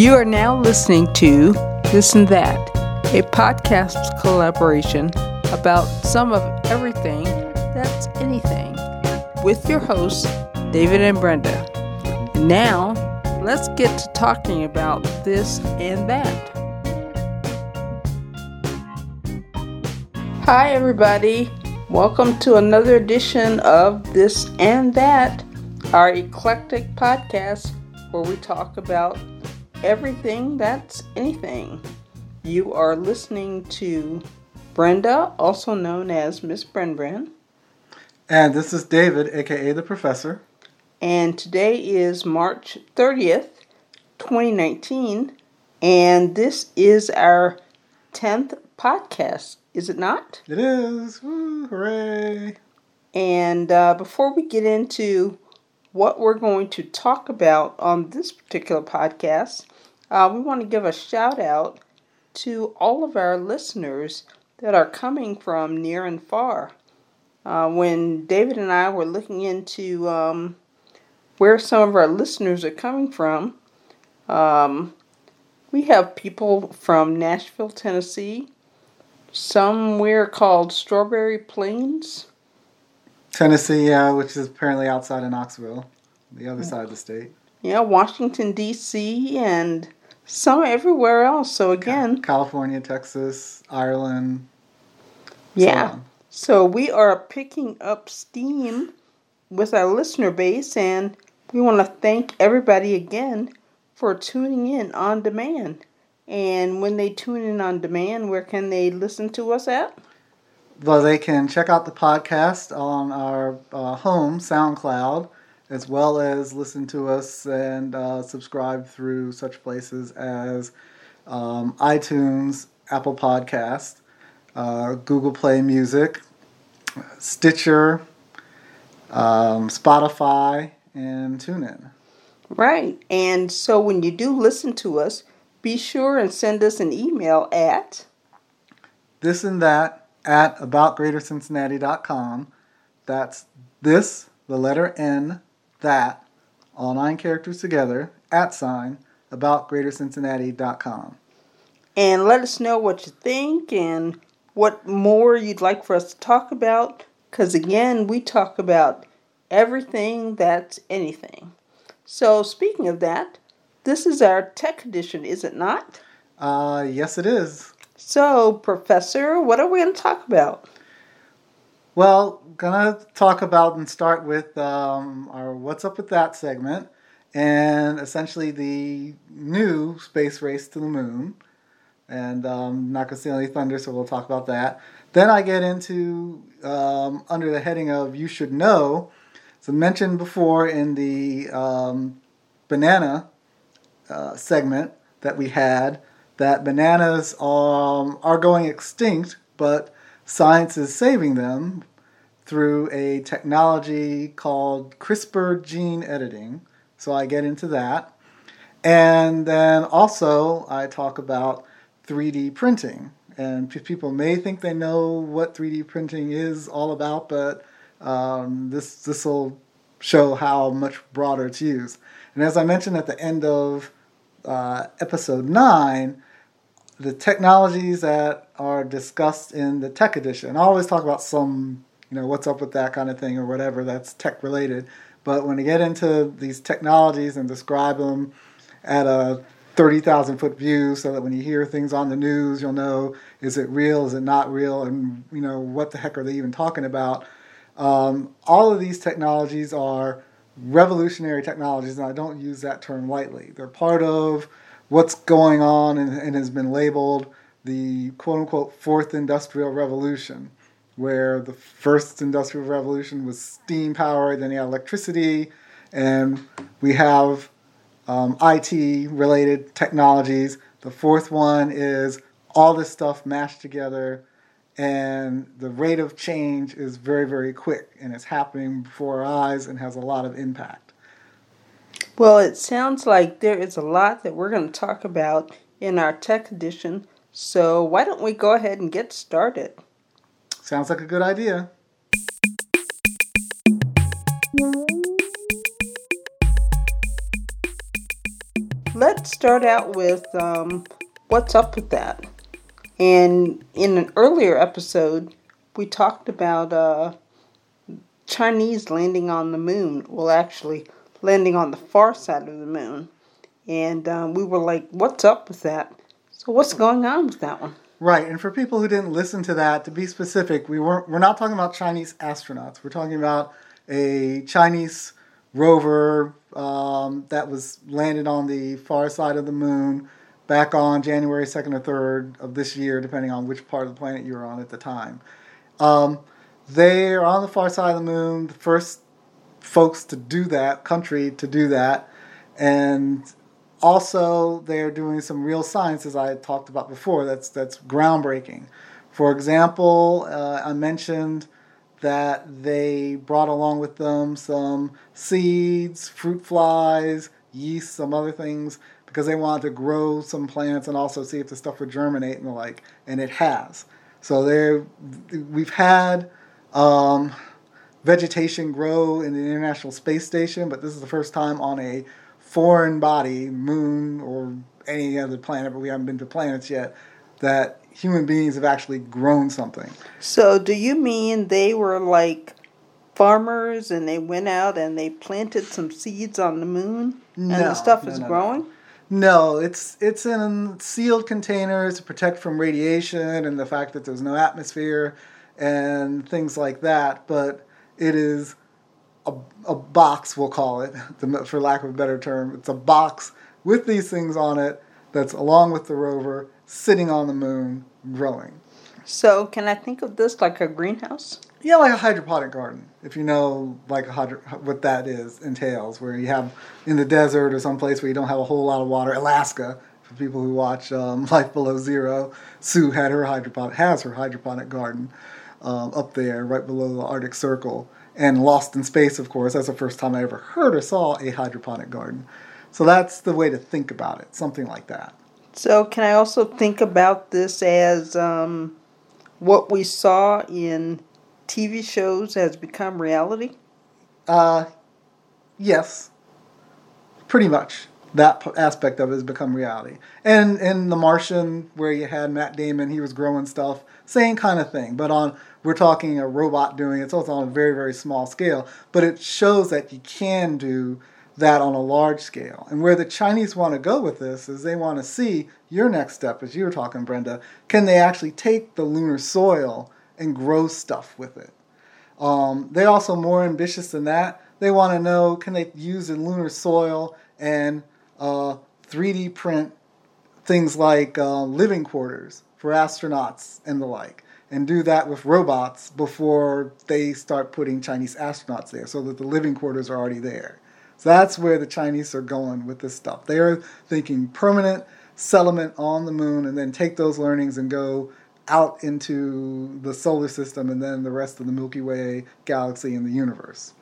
You are now listening to This and That, a podcast collaboration about some of everything that's anything with your hosts, David and Brenda. Now, let's get to talking about this and that. Hi, everybody. Welcome to another edition of This and That, our eclectic podcast where we talk about everything that's anything. You are listening to Brenda, also known as Miss Bren And this is David, aka the Professor. And today is March 30th, 2019. And this is our 10th podcast, is it not? It is. Woo, hooray. And uh, before we get into what we're going to talk about on this particular podcast, uh, we want to give a shout out to all of our listeners that are coming from near and far. Uh, when David and I were looking into um, where some of our listeners are coming from, um, we have people from Nashville, Tennessee, somewhere called Strawberry Plains, Tennessee, yeah, which is apparently outside of Knoxville, the other side of the state. Yeah, Washington D.C. and some everywhere else. So again, California, Texas, Ireland. yeah. So, So we are picking up steam with our listener base, and we want to thank everybody again for tuning in on demand. And when they tune in on demand, where can they listen to us at? well, they can check out the podcast on our uh, home, SoundCloud, as well as listen to us and uh, subscribe through such places as um, iTunes, Apple Podcast, uh, Google Play Music, Stitcher, um, Spotify, and TuneIn. Right. And so when you do listen to us, be sure and send us an email at This and that at aboutgreatercincinnati.com. That's this, the letter N, that, all nine characters together, at sign, aboutgreatercincinnati.com. and let us know what you think and what more you'd like for us to talk about. Because again, we talk about everything that's anything. So, speaking of that, this is our tech edition, is it not? Uh, yes, it is. So, Professor, what are we going to talk about? Well, gonna talk about and start with um, our "What's Up with That" segment, and essentially the new space race to the moon. And um, not gonna steal any thunder, so we'll talk about that. Then I get into um, under the heading of "You Should Know." So mentioned before in the um, banana uh, segment that we had that bananas um, are going extinct, but science is saving them through a technology called CRISPR gene editing. So I get into that. And then also I talk about 3D printing. And people may think they know what 3D printing is all about, but um, this this will show how much broader it's used. And as I mentioned at the end of uh, episode nine, the technologies that are discussed in the tech edition. I always talk about some, you know, what's up with that kind of thing or whatever that's tech related. But when you get into these technologies and describe them at a 30,000 foot view so that when you hear things on the news, you'll know is it real, is it not real, and, you know, what the heck are they even talking about? Um, all of these technologies are revolutionary technologies, and I don't use that term lightly. They're part of what's going on and, and has been labeled the quote unquote fourth industrial revolution, where the first industrial revolution was steam powered, then you had electricity, and we have um, IT related technologies. The fourth one is all this stuff mashed together, and the rate of change is very, very quick, and it's happening before our eyes and has a lot of impact. Well, it sounds like there is a lot that we're going to talk about in our tech edition. So, why don't we go ahead and get started? Sounds like a good idea. let's start out with um, what's up with that. And in an earlier episode, we talked about uh, Chinese landing on the moon. Well, actually, landing on the far side of the moon. And um, we were like, what's up with that? So, what's going on with that one? Right, and for people who didn't listen to that, to be specific, we weren't. We're not talking about Chinese astronauts. We're talking about a Chinese rover um, that was landed on the far side of the moon back on January 2nd or 3rd of this year, depending on which part of the planet you were on at the time. Um, they are on the far side of the moon, the first folks to do that, country to do that, and also they're doing some real science, as I talked about before. That's that's groundbreaking. For example, uh, I mentioned that they brought along with them some seeds, fruit flies, yeast, some other things, because they wanted to grow some plants and also see if the stuff would germinate and the like, and it has. So there, we've had um, vegetation grow in the International Space Station, but this is the first time on a foreign body, moon or any other planet, but we haven't been to planets yet, that human beings have actually grown something. So, do you mean they were like farmers and they went out and they planted some seeds on the moon and No, the stuff no, is no, no. growing? No, it's it's in sealed containers to protect from radiation and the fact that there's no atmosphere and things like that. But it is a, a box, we'll call it, for lack of a better term. It's a box with these things on it that's along with the rover sitting on the moon growing. So, can I think of this like a greenhouse? Yeah, like a hydroponic garden. If you know, like a hydro, what that is entails, where you have in the desert or someplace where you don't have a whole lot of water. Alaska, for people who watch um, Life Below Zero, Sue had her hydroponic has her hydroponic garden um, up there, right below the Arctic Circle. And Lost in Space, of course, that's the first time I ever heard or saw a hydroponic garden. So that's the way to think about it, something like that. So, can I also think about this as um, what we saw in TV shows has become reality? Uh, yes, pretty much. That aspect of it has become reality. And in The Martian, where you had Matt Damon, he was growing stuff, same kind of thing. But on we're talking a robot doing it, so it's on a very very small scale. But it shows that you can do that on a large scale. And where the Chinese want to go with this is they want to see your next step, as you were talking, Brenda. Can they actually take the lunar soil and grow stuff with it? Um, they're also more ambitious than that. They want to know can they use the lunar soil and uh, 3D print things like uh, living quarters for astronauts and the like, and do that with robots before they start putting Chinese astronauts there, so that the living quarters are already there. So that's where the Chinese are going with this stuff. They are thinking permanent settlement on the moon, and then take those learnings and go out into the solar system and then the rest of the Milky Way galaxy and the universe.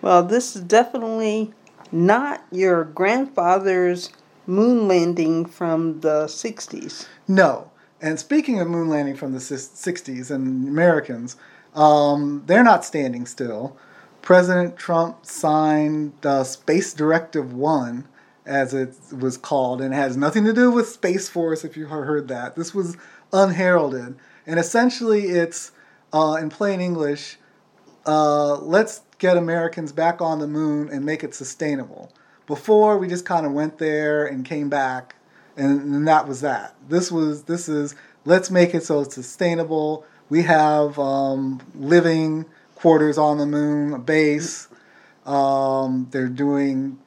Well, this is definitely not your grandfather's moon landing from the 60s. No. And speaking of moon landing from the 60s and Americans, um, they're not standing still. President Trump signed uh, Space Directive 1, as it was called, and it has nothing to do with Space Force, if you heard that. This was unheralded. And essentially, it's, uh, in plain English, uh, let's get Americans back on the moon and make it sustainable. Before we just kind of went there and came back, and, and that was that. This was this is let's make it so it's sustainable. We have um, living quarters on the moon, a base. Um, they're doing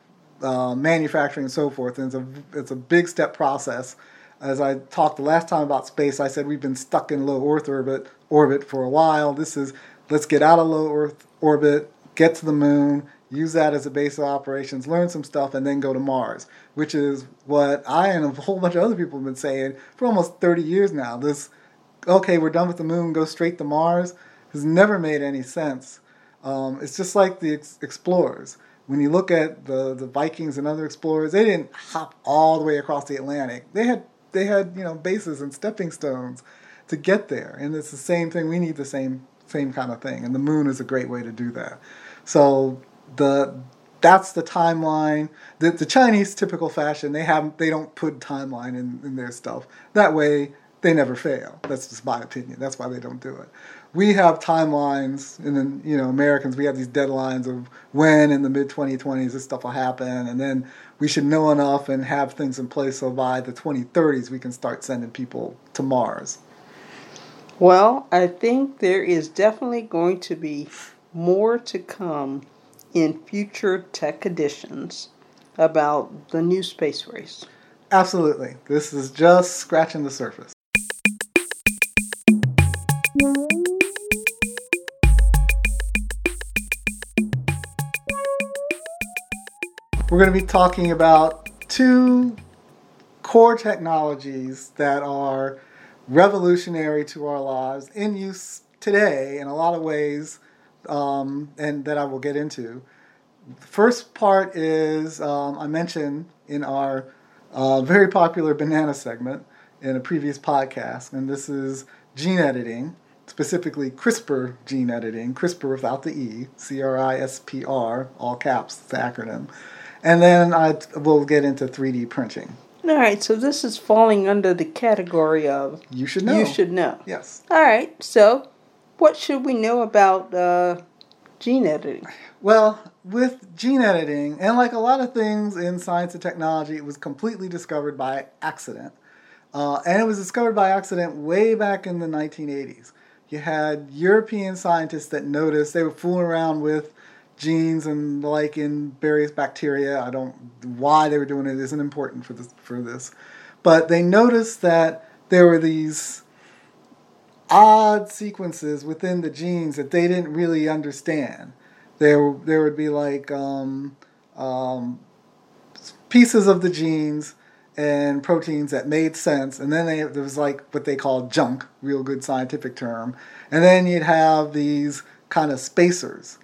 uh, manufacturing and so forth, and it's a it's a big step process. As I talked the last time about space, I said we've been stuck in low Earth orbit orbit for a while. This is let's get out of low Earth orbit, get to the moon, use that as a base of operations, learn some stuff, and then go to Mars, which is what I and a whole bunch of other people have been saying for almost 30 years now. This, okay, we're done with the moon, go straight to Mars, has never made any sense. Um, it's just like the ex- explorers. When you look at the, the Vikings and other explorers, they didn't hop all the way across the Atlantic. They had they had you know bases and stepping stones to get there, and it's the same thing. We need the same same kind of thing, and the moon is a great way to do that. So the that's the timeline. The, the Chinese typical fashion, they have they don't put timeline in, in their stuff. That way they never fail. That's just my opinion. That's why they don't do it. We have timelines, and then you know Americans. We have these deadlines of when in the mid 2020s this stuff will happen, and then we should know enough and have things in place so by the 2030s we can start sending people to Mars. Well, I think there is definitely going to be more to come in future tech editions about the new space race. Absolutely. This is just scratching the surface. We're going to be talking about two core technologies that are revolutionary to our lives in use today in a lot of ways, um, and that I will get into. The first part is um, I mentioned in our uh, very popular banana segment in a previous podcast, and this is gene editing, specifically CRISPR gene editing, CRISPR without the E, C R I S P R, all caps, the acronym. And then I will get into 3D printing. All right, so this is falling under the category of You should know. you should know. Yes. All right, so what should we know about uh, gene editing? Well, with gene editing, and like a lot of things in science and technology, it was completely discovered by accident. Uh, and it was discovered by accident way back in the 1980s. You had European scientists that noticed they were fooling around with genes and like in various bacteria. I don't why they were doing it isn't important for this for this, but they noticed that there were these odd sequences within the genes that they didn't really understand. There there would be like um, um, pieces of the genes and proteins that made sense, and then they, there was like what they call junk, real good scientific term, and then you'd have these kind of spacers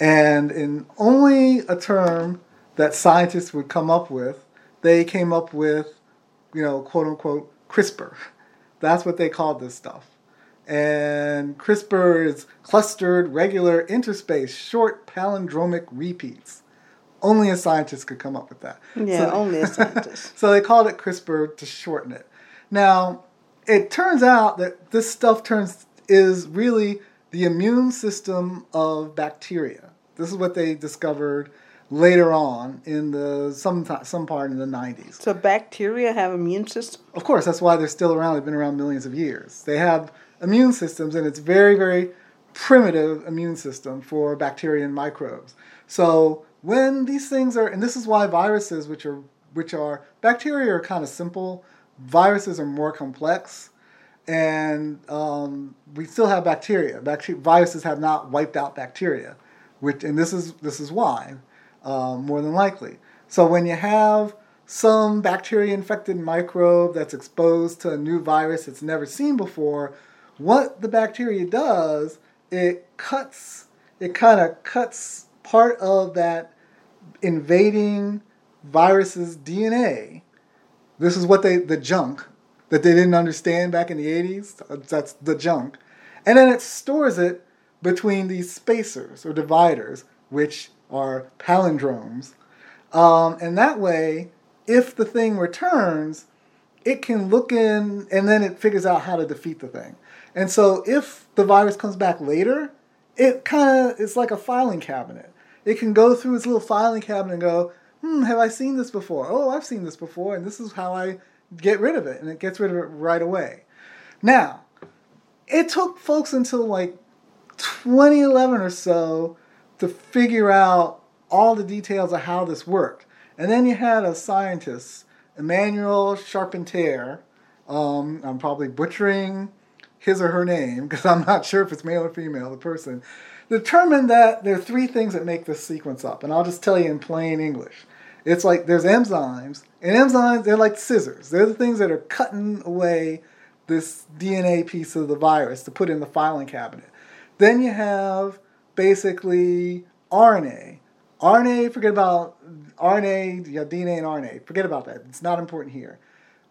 and in only a term that scientists would come up with, they came up with, you know, quote unquote, CRISPR. That's what they called this stuff. And CRISPR is clustered regular interspace short palindromic repeats. Only a scientist could come up with that. Yeah, so, only a scientist. so they called it CRISPR to shorten it. Now, it turns out that this stuff turns is really the immune system of bacteria. This is what they discovered later on in the some some part in the 90s. So bacteria have immune system? Of course, that's why they're still around. They've been around millions of years. They have immune systems and it's very very primitive immune system for bacteria and microbes. So when these things are and this is why viruses which are which are bacteria are kind of simple, viruses are more complex and um, we still have bacteria. Bacteria, viruses have not wiped out bacteria, which and this is this is why, um, more than likely. So when you have some bacteria-infected microbe that's exposed to a new virus it's never seen before, what the bacteria does, it cuts, it kind of cuts part of that invading virus's DNA. This is what they the junk that they didn't understand back in the 80s. That's the junk. And then it stores it between these spacers or dividers, which are palindromes. Um, and that way, if the thing returns, it can look in and then it figures out how to defeat the thing. And so if the virus comes back later, it kind of it's like a filing cabinet. It can go through its little filing cabinet and go, hmm, have I seen this before? Oh, I've seen this before, and this is how I get rid of it, and it gets rid of it right away. Now, it took folks until like 2011 or so to figure out all the details of how this worked. And then you had a scientist, Emmanuelle Charpentier. Um, I'm probably butchering his or her name because I'm not sure if it's male or female, the person, determined that there are three things that make this sequence up. And I'll just tell you in plain English. It's like there's enzymes, and enzymes, they're like scissors. They're the things that are cutting away this DNA piece of the virus to put in the filing cabinet. Then you have basically RNA. RNA, forget about RNA, you have DNA and RNA. Forget about that. It's not important here.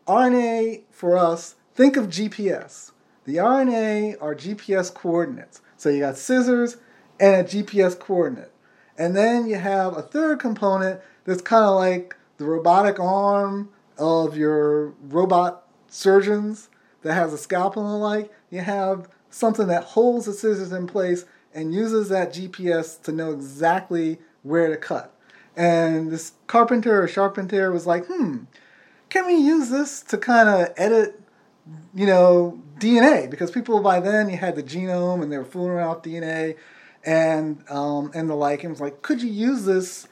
RNA, for us, think of GPS. The RNA are GPS coordinates. So you got scissors and a GPS coordinate. And then you have a third component that's kind of like the robotic arm of your robot surgeons that has a scalpel and the like. You have something that holds the scissors in place and uses that GPS to know exactly where to cut. And this carpenter or sharpenter was like, hmm, can we use this to kind of edit, you know, DNA? Because people by then you had the genome and they were fooling around with DNA and um, and the like. And was like, could you use this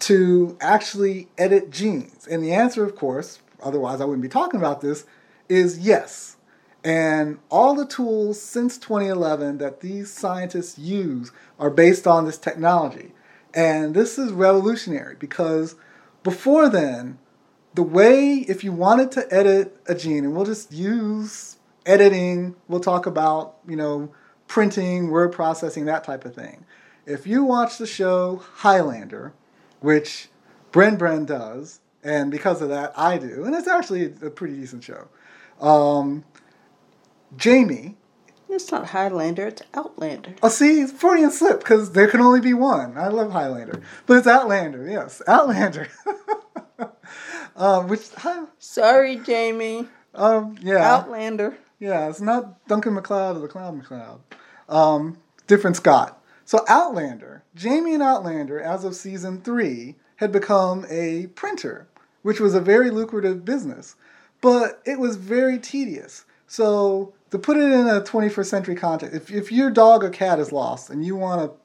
to actually edit genes? And the answer, of course, otherwise I wouldn't be talking about this, is yes. And all the tools since 2011 that these scientists use are based on this technology. And this is revolutionary because before then, the way, if you wanted to edit a gene, and we'll just use editing, we'll talk about, you know, printing, word processing, that type of thing. If you watch the show Highlander, which Bren Bren does, and because of that, I do, and it's actually a pretty decent show. Um, Jamie. It's not Highlander, it's Outlander. Oh, see, it's Freudian slip because there can only be one. I love Highlander, but it's Outlander. Yes, Outlander. um, which? Huh? Sorry, Jamie. Um, yeah. Outlander. Yeah, it's not Duncan MacLeod or the Cloud MacLeod. Um, different Scot. So Outlander, Jamie and Outlander, as of season three, had become a printer, which was a very lucrative business, but it was very tedious. So to put it in a 21st century context, if, if your dog or cat is lost and you want to,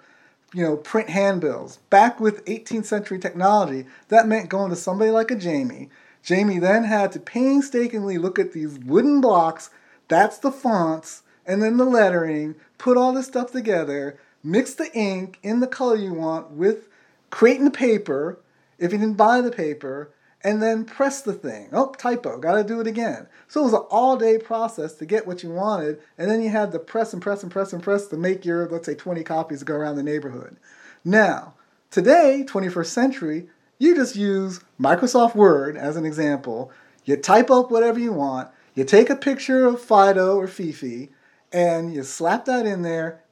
you know, print handbills, back with 18th century technology, that meant going to somebody like a Jamie. Jamie then had to painstakingly look at these wooden blocks, that's the fonts, and then the lettering, put all this stuff together, mix the ink in the color you want with creating the paper, if you didn't buy the paper, and then press the thing. Oh, typo, gotta do it again. So it was an all day process to get what you wanted, and then you had to press and press and press and press to make your, let's say, 20 copies to go around the neighborhood. Now, today, 21st century, you just use Microsoft Word as an example. You type up whatever you want, you take a picture of Fido or Fifi, and you slap that in there,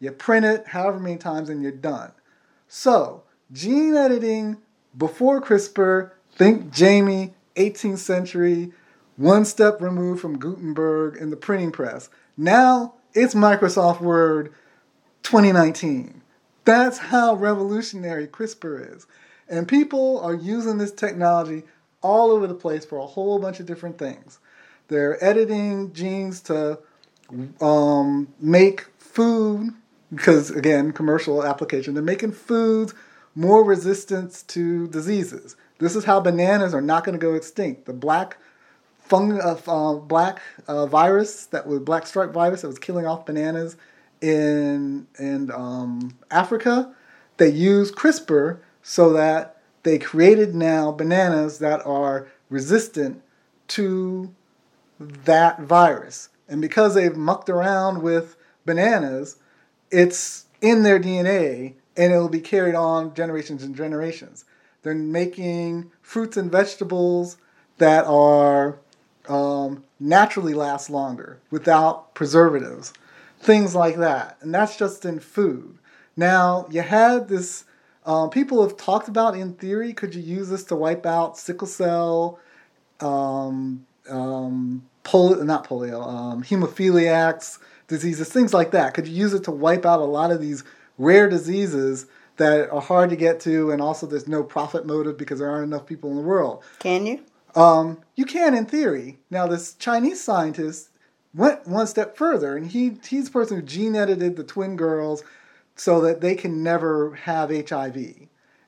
you print it however many times, and you're done. So, gene editing before CRISPR Think Jamie, 18th century, one step removed from Gutenberg and the printing press. Now it's Microsoft Word 2019. That's how revolutionary CRISPR is. And people are using this technology all over the place for a whole bunch of different things. They're editing genes to um, make food, because again, commercial application, they're making foods more resistant to diseases. This is how bananas are not going to go extinct. The black fung, uh, uh, black uh, virus that was black stripe virus that was killing off bananas in in um, Africa. They used CRISPR so that they created now bananas that are resistant to that virus. And because they've mucked around with bananas, it's in their DNA and it will be carried on generations and generations. They're making fruits and vegetables that are um, naturally last longer without preservatives, things like that. And that's just in food. Now, you had this, um, people have talked about in theory, could you use this to wipe out sickle cell, um, um, polio, not polio, um, hemophiliacs diseases, things like that? Could you use it to wipe out a lot of these rare diseases that are hard to get to, and also there's no profit motive because there aren't enough people in the world. Can you? Um, you can in theory. Now, this Chinese scientist went one step further, and he he's the person who gene edited the twin girls so that they can never have HIV.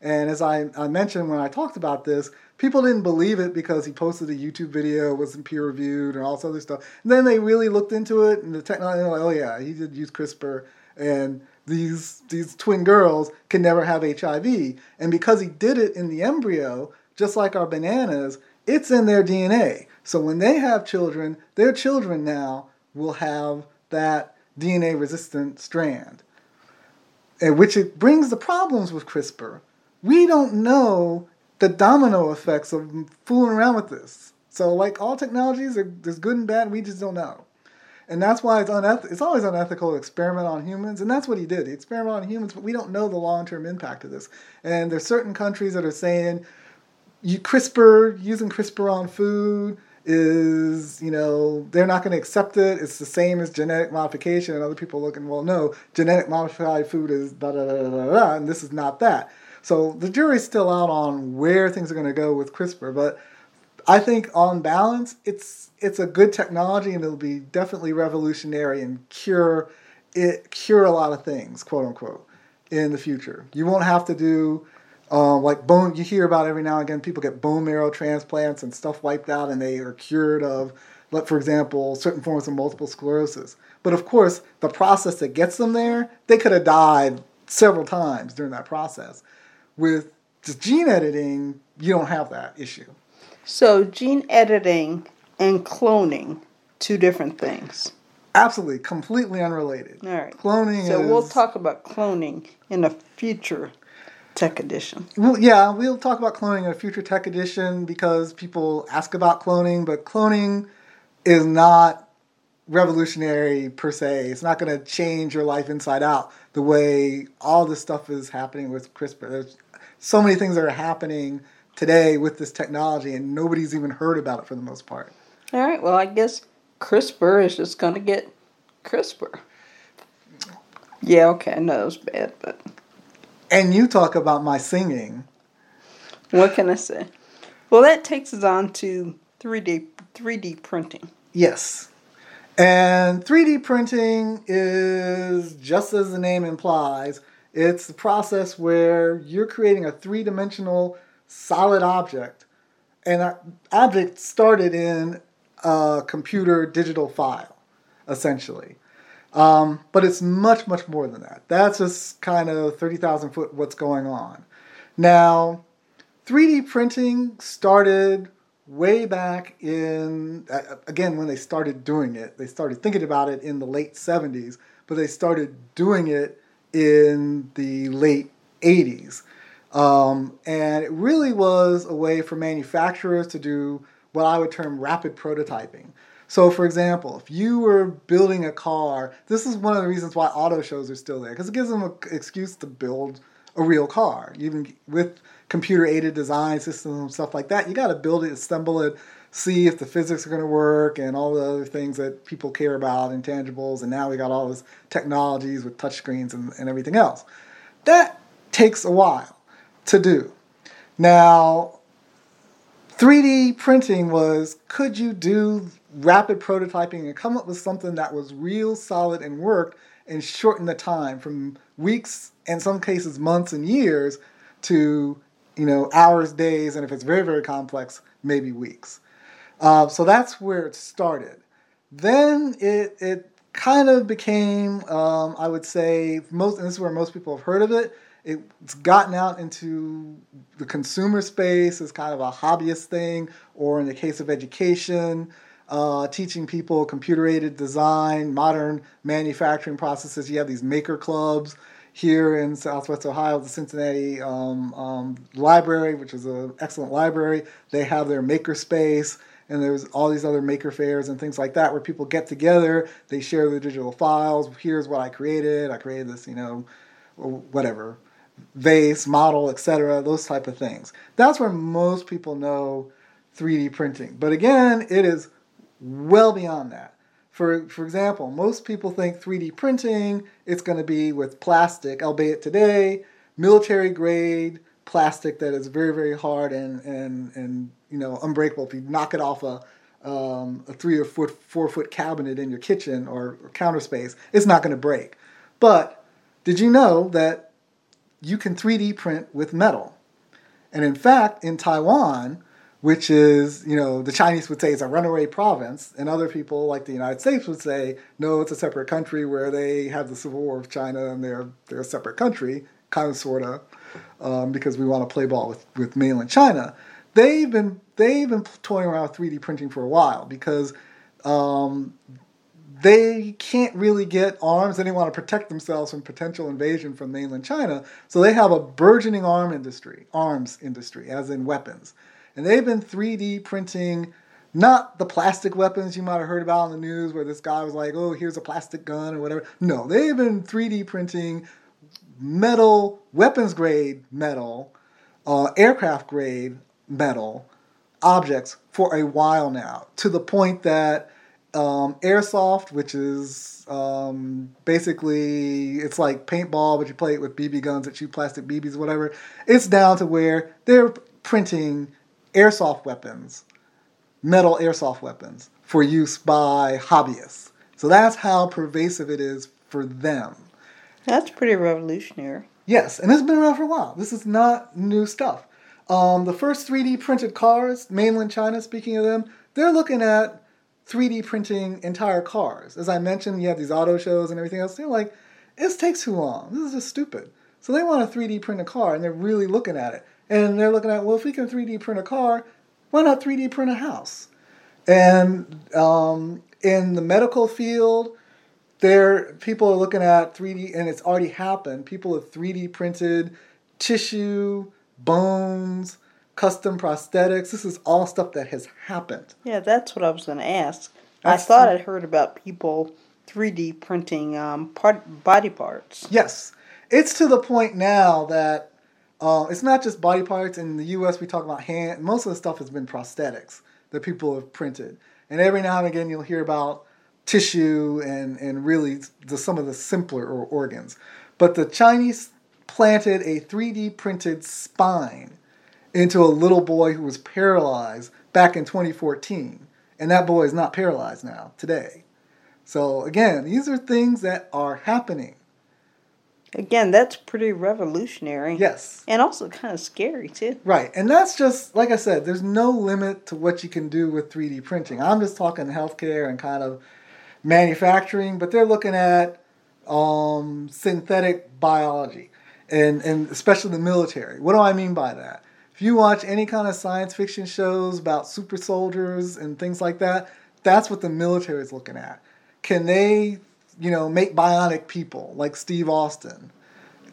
And as I, I mentioned when I talked about this, people didn't believe it because he posted a YouTube video, it wasn't peer reviewed, and all this other stuff. And then they really looked into it, and the technology, like, oh yeah, he did use CRISPR, and these these twin girls can never have HIV. And because he did it in the embryo, just like our bananas, it's in their DNA. So when they have children, their children now will have that DNA resistant strand. And which it brings the problems with CRISPR. We don't know the domino effects of fooling around with this. So like all technologies, there's good and bad, we just don't know. And that's why it's uneth- it's always unethical to experiment on humans, and that's what he did. He experimented on humans, but we don't know the long term impact of this. And there's certain countries that are saying you CRISPR using CRISPR on food is you know they're not going to accept it. It's the same as genetic modification, and other people looking well, no, genetic modified food is da da da da da, and this is not that. So the jury's still out on where things are going to go with CRISPR, but I think on balance, it's it's a good technology and it'll be definitely revolutionary and cure it cure a lot of things, quote unquote, in the future. You won't have to do uh, like bone. You hear about every now and again people get bone marrow transplants and stuff wiped out, and they are cured of, like for example, certain forms of multiple sclerosis. But of course, the process that gets them there, they could have died several times during that process. With just gene editing, you don't have that issue. So, gene editing and cloning, two different things. Absolutely, completely unrelated. All right. Cloning So, is. we'll talk about cloning in a future tech edition. Well, yeah, we'll talk about cloning in a future tech edition because people ask about cloning, but cloning is not revolutionary per se. It's not going to change your life inside out the way all this stuff is happening with CRISPR. There's so many things that are happening today with this technology, and nobody's even heard about it for the most part. All right. Well, I guess CRISPR is just going to get CRISPR. Yeah, okay. I know it was bad, but And you talk about my singing. what can I say? Well, that takes us on to 3D 3D printing. Yes. And 3D printing is, just as the name implies, it's the process where you're creating a three dimensional solid object. And object started in a computer digital file, essentially. Um, but it's much, much more than that. That's just kind of 30,000 foot what's going on. Now, 3D printing started way back in, again, when they started doing it. They started thinking about it in the late 70s, but they started doing it in the late 80s. Um, and it really was a way for manufacturers to do what I would term rapid prototyping. So, for example, if you were building a car, this is one of the reasons why auto shows are still there because it gives them an excuse to build a real car. Even with computer aided design systems and stuff like that, you got to build it, assemble it, see if the physics are going to work, and all the other things that people care about, intangibles. And now we got all these technologies with touchscreens and, and everything else. That takes a while to do. Now, 3D printing was could you do rapid prototyping and come up with something that was real solid and worked and shorten the time from weeks and some cases months and years to you know hours days and if it's very very complex maybe weeks uh, so that's where it started then it it kind of became um, i would say most and this is where most people have heard of it it's gotten out into the consumer space as kind of a hobbyist thing, or in the case of education, uh, teaching people computer aided design, modern manufacturing processes. You have these maker clubs here in Southwest Ohio, the Cincinnati um, um, Library, which is an excellent library. They have their maker space. And there's all these other maker fairs and things like that where people get together, they share their digital files. Here's what I created. I created this, you know, whatever, vase, model, etc., those type of things. That's where most people know 3D printing. But again, it is well beyond that. For, for example, most people think 3D printing it's going to be with plastic, albeit today, military grade plastic that is very, very hard and, and, and you know unbreakable. If you knock it off a, um, a three or foot, four foot cabinet in your kitchen or, or counter space, it's not going to break. But did you know that you can 3D print with metal. And in fact, in Taiwan, which is, you know, the Chinese would say it's a runaway province, and other people like the United States would say, no, it's a separate country where they have the Civil War of China and they're, they're a separate country, kind of, sort of, um, because we want to play ball with, with mainland China. They've been, they've been toying around with 3D printing for a while because um, they can't really get arms they want to protect themselves from potential invasion from mainland China. So they have a burgeoning arm industry, arms industry, as in weapons. And they've been 3D printing Not the plastic weapons you might have heard about in the news where this guy was like, oh, here's a plastic gun or whatever. No, they've been 3D printing metal, weapons grade metal, uh, aircraft grade metal objects for a while now, to the point that um, airsoft, which is um, basically it's like paintball, but you play it with BB guns that shoot plastic BBs, whatever. It's down to where they're printing airsoft weapons, metal airsoft weapons, for use by hobbyists. So that's how pervasive it is for them. That's pretty revolutionary. Yes, and it's been around for a while. This is not new stuff. Um, the first 3D printed cars, mainland China, speaking of them, they're looking at 3D printing entire cars. As I mentioned, you have these auto shows and everything else. They're like, this takes too long. This is just stupid. So they want to 3D print a car, and they're really looking at it. And they're looking at, well, if we can 3D print a car, why not 3D print a house? And um, in the medical field, there people are looking at 3D, and it's already happened. People have 3D printed tissue, bones, custom prosthetics. This is all stuff that has happened. Yeah, that's what I was going to ask. That's I thought I'd heard about people 3D printing um, part, body parts. Yes. It's to the point now that uh, it's not just body parts. In the U.S., we talk about hand. Most of the stuff has been prosthetics that people have printed. And every now and again, you'll hear about tissue and, and really the, some of the simpler organs. But the Chinese planted a 3D printed spine into a little boy who was paralyzed back in 2014. And that boy is not paralyzed now, today. So, again, these are things that are happening. Again, that's pretty revolutionary. Yes. And also kind of scary, too. Right. And that's just, like I said, there's no limit to what you can do with 3D printing. I'm just talking healthcare and kind of manufacturing, but they're looking at um, synthetic biology and, and especially the military. What do I mean by that? If you watch any kind of science fiction shows about super soldiers and things like that, that's what the military is looking at. Can they, you know, make bionic people like Steve Austin?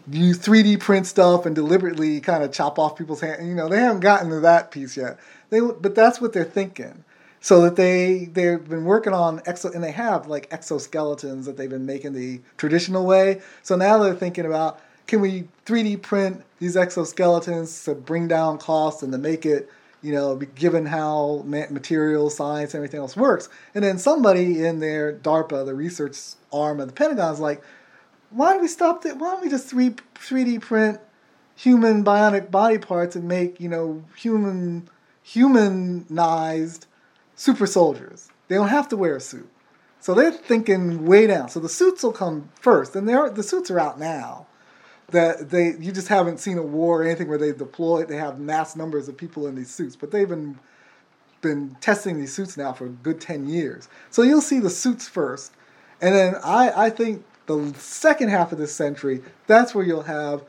Use 3D print stuff and deliberately kind of chop off people's hands. You know, they haven't gotten to that piece yet. They, but that's what they're thinking. So that they they've been working on exo and they have like exoskeletons that they've been making the traditional way. So now they're thinking about can we 3D print these exoskeletons to bring down costs and to make it, you know, given how material science and everything else works? And then somebody in their DARPA, the research arm of the Pentagon, is like, why don't we stop that? Why don't we just 3 3D print human bionic body parts and make, you know, human humanized super soldiers? They don't have to wear a suit. So they're thinking way down. So the suits will come first, and they are, the suits are out now that they you just haven't seen a war or anything where they deploy they have mass numbers of people in these suits but they've been been testing these suits now for a good 10 years. So you'll see the suits first and then i i think the second half of this century that's where you'll have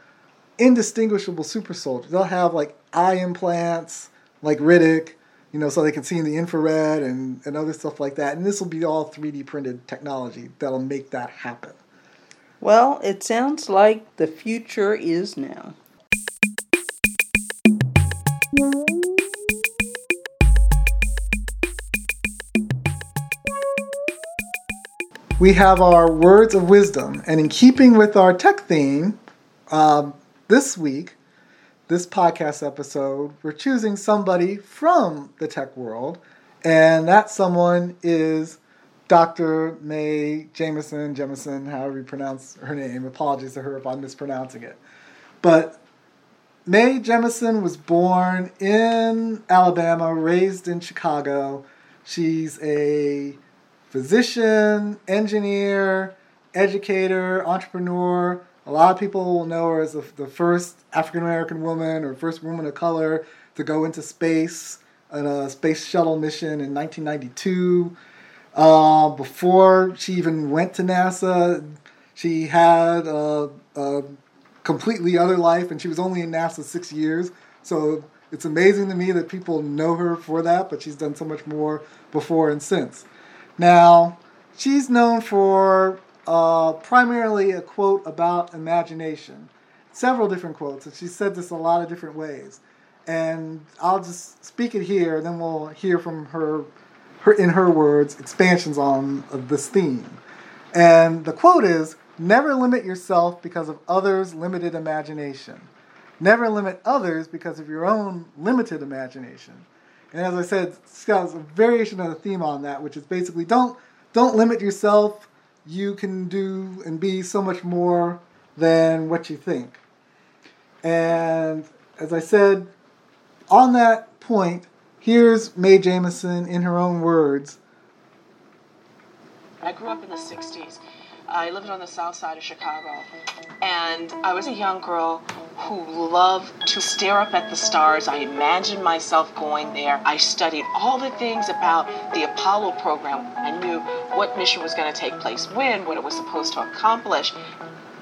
indistinguishable super soldiers. They'll have like eye implants like riddick you know so they can see in the infrared and, and other stuff like that and this will be all 3d printed technology that'll make that happen well, it sounds like the future is now. We have our words of wisdom, and in keeping with our tech theme, um, this week, this podcast episode, we're choosing somebody from the tech world, and that someone is Dr. Mae Jameson, Jemison, however you pronounce her name. Apologies to her if I'm mispronouncing it. But Mae Jemison was born in Alabama, raised in Chicago. She's a physician, engineer, educator, entrepreneur. A lot of people will know her as the, the first African American woman or first woman of color to go into space on a space shuttle mission in 1992. Uh, before she even went to NASA, she had a, a, completely other life, and she was only in NASA six years. So it's amazing to me that people know her for that, but she's done so much more before and since. Now, she's known for uh, primarily a quote about imagination, several different quotes, and she said this a lot of different ways. and I'll just speak it here, and then we'll hear from her, her in her words, expansions on this theme. And the quote is Never limit yourself because of others' limited imagination. Never limit others because of your own limited imagination. And as I said, it's a variation of the theme on that, which is basically don't don't limit yourself. You can do and be so much more than what you think. And as I said, on that point, here's Mae Jemison in her own words. I grew up in the 60s I lived on the south side of Chicago. And I was a young girl who loved to stare up at the stars. I imagined myself going there. I studied all the things about the Apollo program. I knew what mission was going to take place when, what it was supposed to accomplish.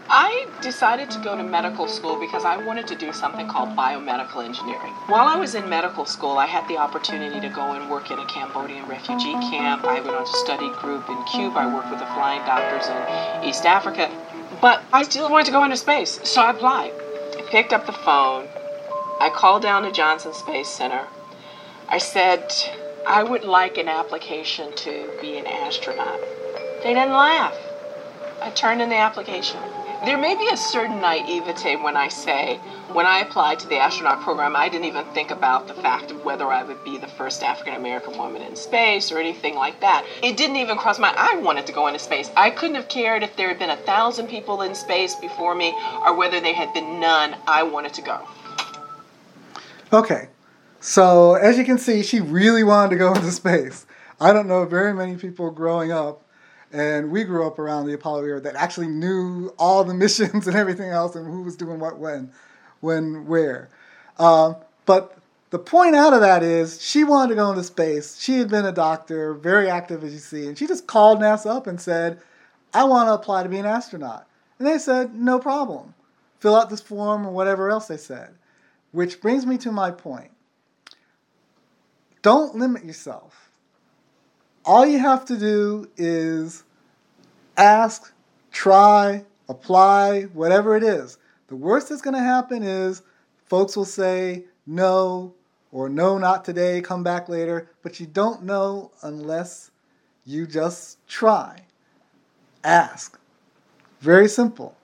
I decided to go to medical school because I wanted to do something called biomedical engineering. While I was in medical school, I had the opportunity to go and work in a Cambodian refugee camp. I went on to study group in Cuba. I worked with the flying doctors in East Africa. But I still wanted to go into space, so I applied. I picked up the phone. I called down to Johnson Space Center. I said, I would like an application to be an astronaut. They didn't laugh. I turned in the application. There may be a certain naivete when I say, when I applied to the astronaut program, I didn't even think about the fact of whether I would be the first African American woman in space or anything like that. It didn't even cross my I wanted to go into space. I couldn't have cared if there had been a thousand people in space before me or whether there had been none. I wanted to go. Okay. So, as you can see, she really wanted to go into space. I don't know very many people growing up and we grew up around the Apollo era that actually knew all the missions and everything else and who was doing what when, when, where. Um, but the point out of that is she wanted to go into space. She had been a doctor, very active as you see, and she just called NASA up and said, I want to apply to be an astronaut. And they said, no problem. Fill out this form or whatever else they said. Which brings me to my point. Don't limit yourself all you have to do is ask, try, apply, whatever it is. The worst that's going to happen is folks will say no or no, not today, come back later, but you don't know unless you just try. Ask. Very simple.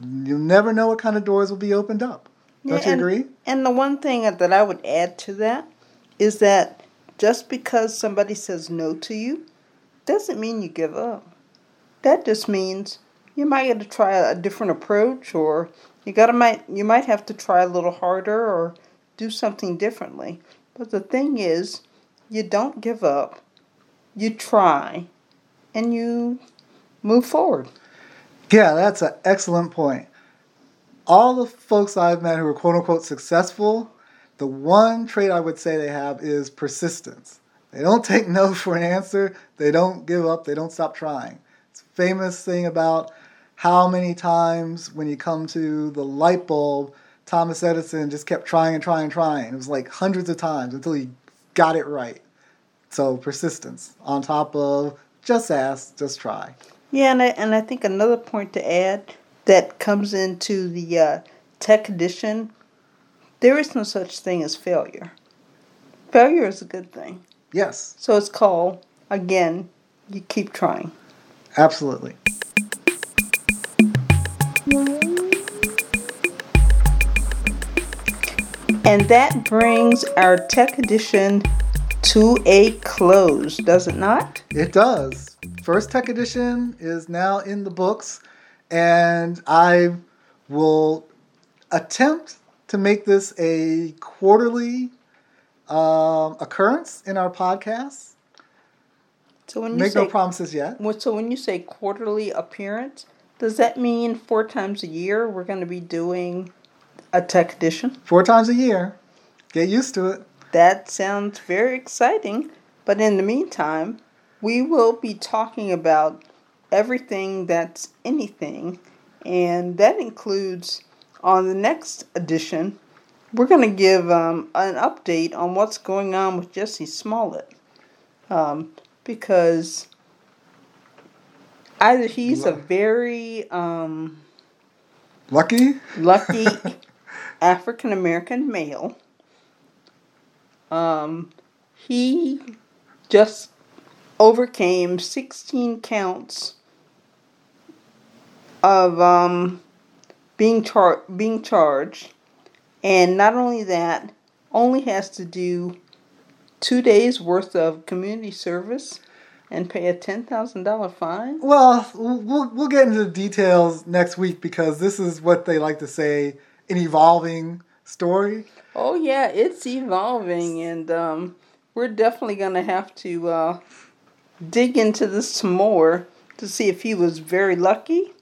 You'll never know what kind of doors will be opened up. Don't yeah, you and, agree? And the one thing that I would add to that is that just because somebody says no to you doesn't mean you give up. That just means you might get to try a different approach or you got to might you might have to try a little harder or do something differently. But the thing is, you don't give up. You try and you move forward. Yeah, that's an excellent point. All the folks I've met who are quote unquote successful the one trait I would say they have is persistence. They don't take no for an answer. They don't give up. They don't stop trying. It's a famous thing about how many times when you come to the light bulb, Thomas Edison just kept trying and trying and trying. It was like hundreds of times until he got it right. So persistence on top of just ask, just try. Yeah, and I, and I think another point to add that comes into the uh, tech edition there is no such thing as failure. Failure is a good thing. Yes. So it's called, again, you keep trying. Absolutely. And that brings our tech edition to a close, does it not? It does. First tech edition is now in the books, and I will attempt to make this a quarterly um, occurrence in our podcast. So when you make say, no promises yet. So when you say quarterly appearance, does that mean four times a year we're going to be doing a tech edition? Four times a year. Get used to it. That sounds very exciting. But in the meantime, we will be talking about everything that's anything, and that includes on the next edition, we're going to give um, an update on what's going on with Jussie Smollett. Um, because either he's a very um, lucky, lucky African American male, Um, he just overcame 16 counts of um, being char- being charged, and not only that, only has to do two days worth of community service and pay a ten thousand dollar fine. Well, we'll we'll get into the details next week because this is what they like to say an evolving story. Oh yeah, it's evolving, and um, we're definitely gonna have to uh, dig into this some more to see if he was very lucky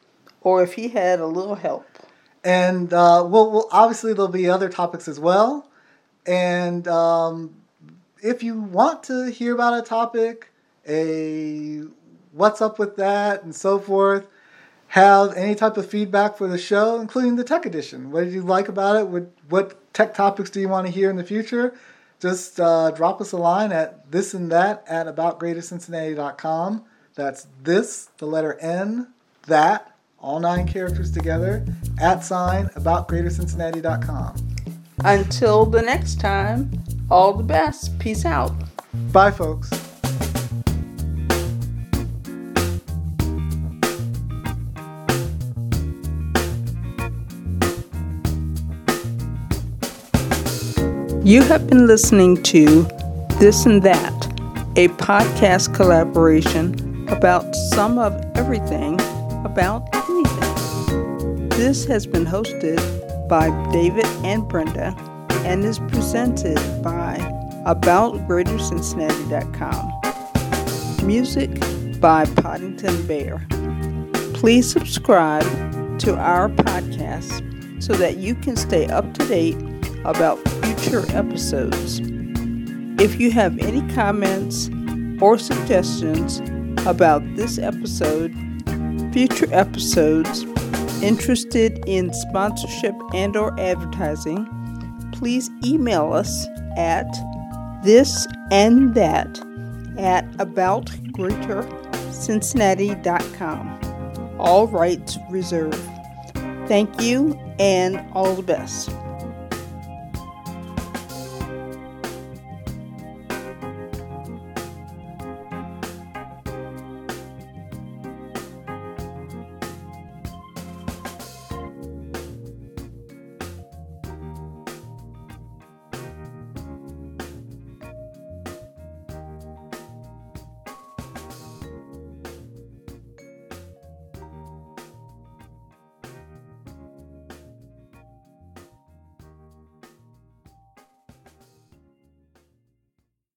or if he had a little help. And uh, well, well, obviously there'll be other topics as well. And um, if you want to hear about a topic, a what's up with that, and so forth, have any type of feedback for the show, including the tech edition. What did you like about it? What, what tech topics do you want to hear in the future? Just uh, drop us a line at this and that at aboutgreatercincinnati.com. That's this, the letter N, that, all nine characters together, at sign aboutgreatercincinnati.com. Until the next time, all the best. Peace out. Bye, folks. You have been listening to This and That, a podcast collaboration about some of everything about. This has been hosted by David and Brenda and is presented by AboutGreaterCincinnati.com. Music by Poddington Bear. Please subscribe to our podcast so that you can stay up to date about future episodes. If you have any comments or suggestions about this episode, future episodes, interested in sponsorship and or advertising, please email us at this and that at aboutgreatercincinnati.com. All rights reserved. Thank you and all the best.